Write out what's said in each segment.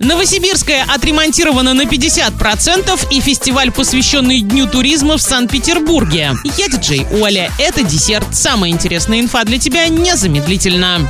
Новосибирская отремонтирована на 50% и фестиваль, посвященный Дню туризма в Санкт-Петербурге. Я диджей Оля, это десерт. Самая интересная инфа для тебя незамедлительно.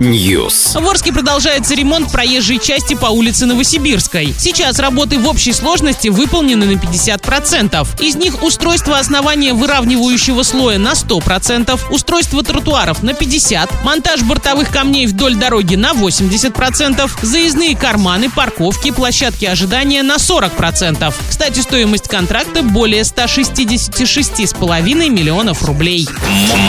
News. В Орске продолжается ремонт проезжей части по улице Новосибирской. Сейчас работы в общей сложности выполнены на 50%. Из них устройство основания выравнивающего слоя на 100%, устройство тротуаров на 50%, монтаж бортовых камней вдоль дороги на 80%, 40%, заездные карманы, парковки, площадки ожидания на 40%. Кстати, стоимость контракта более 166,5 миллионов рублей.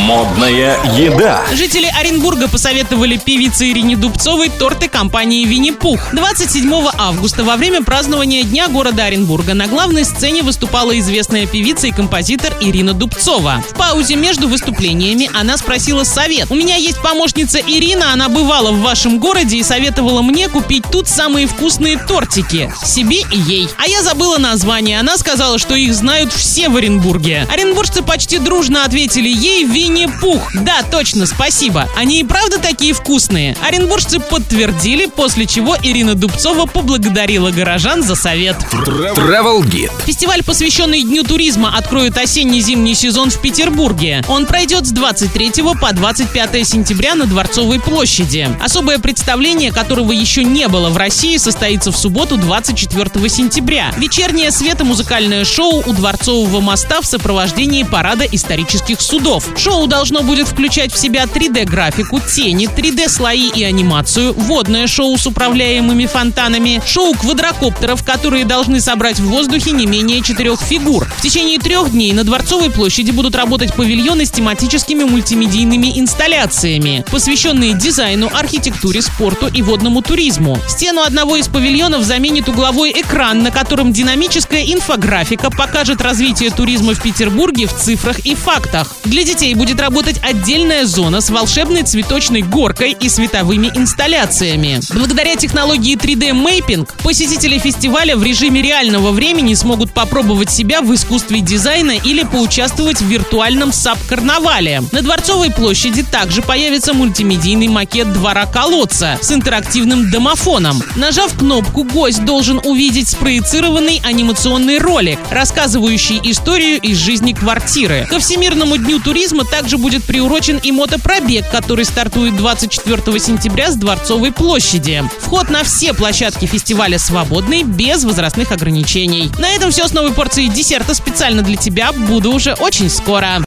Модная еда. Жители Оренбурга посоветовали певице Ирине Дубцовой торты компании «Винни-Пух». 27 августа во время празднования Дня города Оренбурга на главной сцене выступала известная певица и композитор Ирина Дубцова. В паузе между выступлениями она спросила совет. «У меня есть помощница Ирина, она бывала в вашем городе и советовала посоветовала мне купить тут самые вкусные тортики. Себе и ей. А я забыла название. Она сказала, что их знают все в Оренбурге. Оренбуржцы почти дружно ответили ей Винни-Пух. Да, точно, спасибо. Они и правда такие вкусные. Оренбуржцы подтвердили, после чего Ирина Дубцова поблагодарила горожан за совет. Travel Guide. Фестиваль, посвященный Дню туризма, откроет осенне-зимний сезон в Петербурге. Он пройдет с 23 по 25 сентября на Дворцовой площади. Особое представление, которого еще не было в России, состоится в субботу 24 сентября. Вечернее светомузыкальное шоу у Дворцового моста в сопровождении парада исторических судов. Шоу должно будет включать в себя 3D-графику, тени, 3D-слои и анимацию, водное шоу с управляемыми фонтанами, шоу квадрокоптеров, которые должны собрать в воздухе не менее четырех фигур. В течение трех дней на Дворцовой площади будут работать павильоны с тематическими мультимедийными инсталляциями, посвященные дизайну, архитектуре, спорту и водному туризму. Стену одного из павильонов заменит угловой экран, на котором динамическая инфографика покажет развитие туризма в Петербурге в цифрах и фактах. Для детей будет работать отдельная зона с волшебной цветочной горкой и световыми инсталляциями. Благодаря технологии 3D-mapping посетители фестиваля в режиме реального времени смогут попробовать себя в искусстве дизайна или поучаствовать в виртуальном SUP-карнавале. На Дворцовой площади также появится мультимедийный макет двора колодца с интерактивным интерактивным домофоном. Нажав кнопку, гость должен увидеть спроецированный анимационный ролик, рассказывающий историю из жизни квартиры. Ко Всемирному дню туризма также будет приурочен и мотопробег, который стартует 24 сентября с Дворцовой площади. Вход на все площадки фестиваля свободный, без возрастных ограничений. На этом все с новой порцией десерта специально для тебя. Буду уже очень скоро.